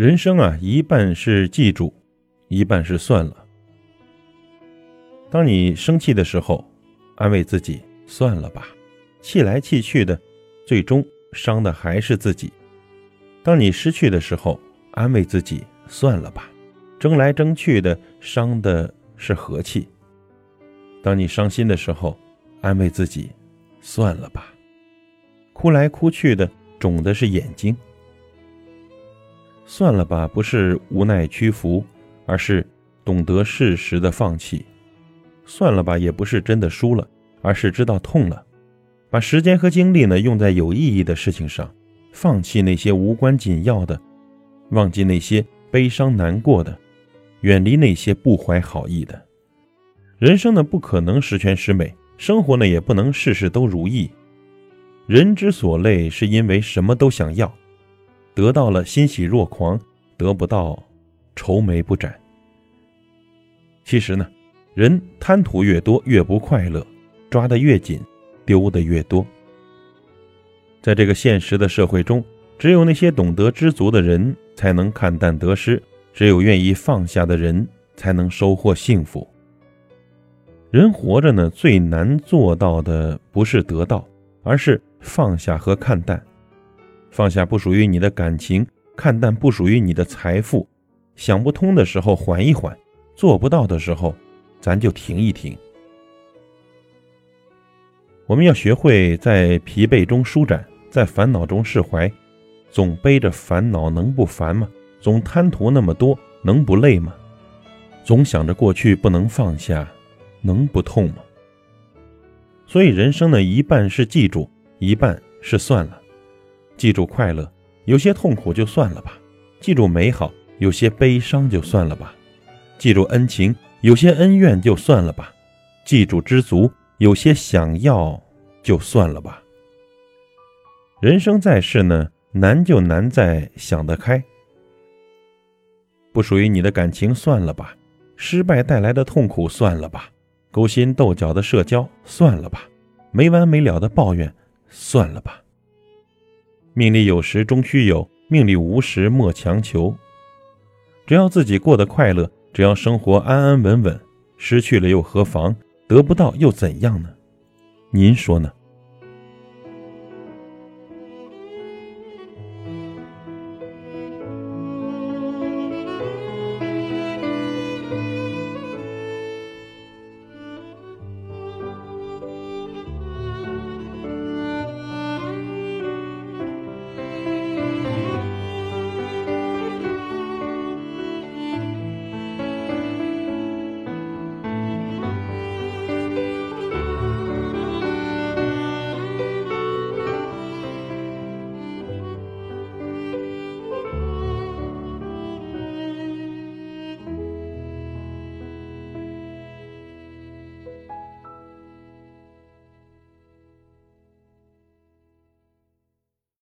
人生啊，一半是记住，一半是算了。当你生气的时候，安慰自己算了吧，气来气去的，最终伤的还是自己。当你失去的时候，安慰自己算了吧，争来争去的，伤的是和气。当你伤心的时候，安慰自己算了吧，哭来哭去的，肿的是眼睛。算了吧，不是无奈屈服，而是懂得适时的放弃。算了吧，也不是真的输了，而是知道痛了。把时间和精力呢用在有意义的事情上，放弃那些无关紧要的，忘记那些悲伤难过的，远离那些不怀好意的。人生呢不可能十全十美，生活呢也不能事事都如意。人之所累，是因为什么都想要。得到了欣喜若狂，得不到愁眉不展。其实呢，人贪图越多越不快乐，抓得越紧，丢得越多。在这个现实的社会中，只有那些懂得知足的人才能看淡得失，只有愿意放下的人才能收获幸福。人活着呢，最难做到的不是得到，而是放下和看淡。放下不属于你的感情，看淡不属于你的财富，想不通的时候缓一缓，做不到的时候，咱就停一停。我们要学会在疲惫中舒展，在烦恼中释怀。总背着烦恼能不烦吗？总贪图那么多能不累吗？总想着过去不能放下，能不痛吗？所以人生的，一半是记住，一半是算了。记住快乐，有些痛苦就算了吧；记住美好，有些悲伤就算了吧；记住恩情，有些恩怨就算了吧；记住知足，有些想要就算了吧。人生在世呢，难就难在想得开。不属于你的感情算了吧，失败带来的痛苦算了吧，勾心斗角的社交算了吧，没完没了的抱怨算了吧。命里有时终须有，命里无时莫强求。只要自己过得快乐，只要生活安安稳稳，失去了又何妨？得不到又怎样呢？您说呢？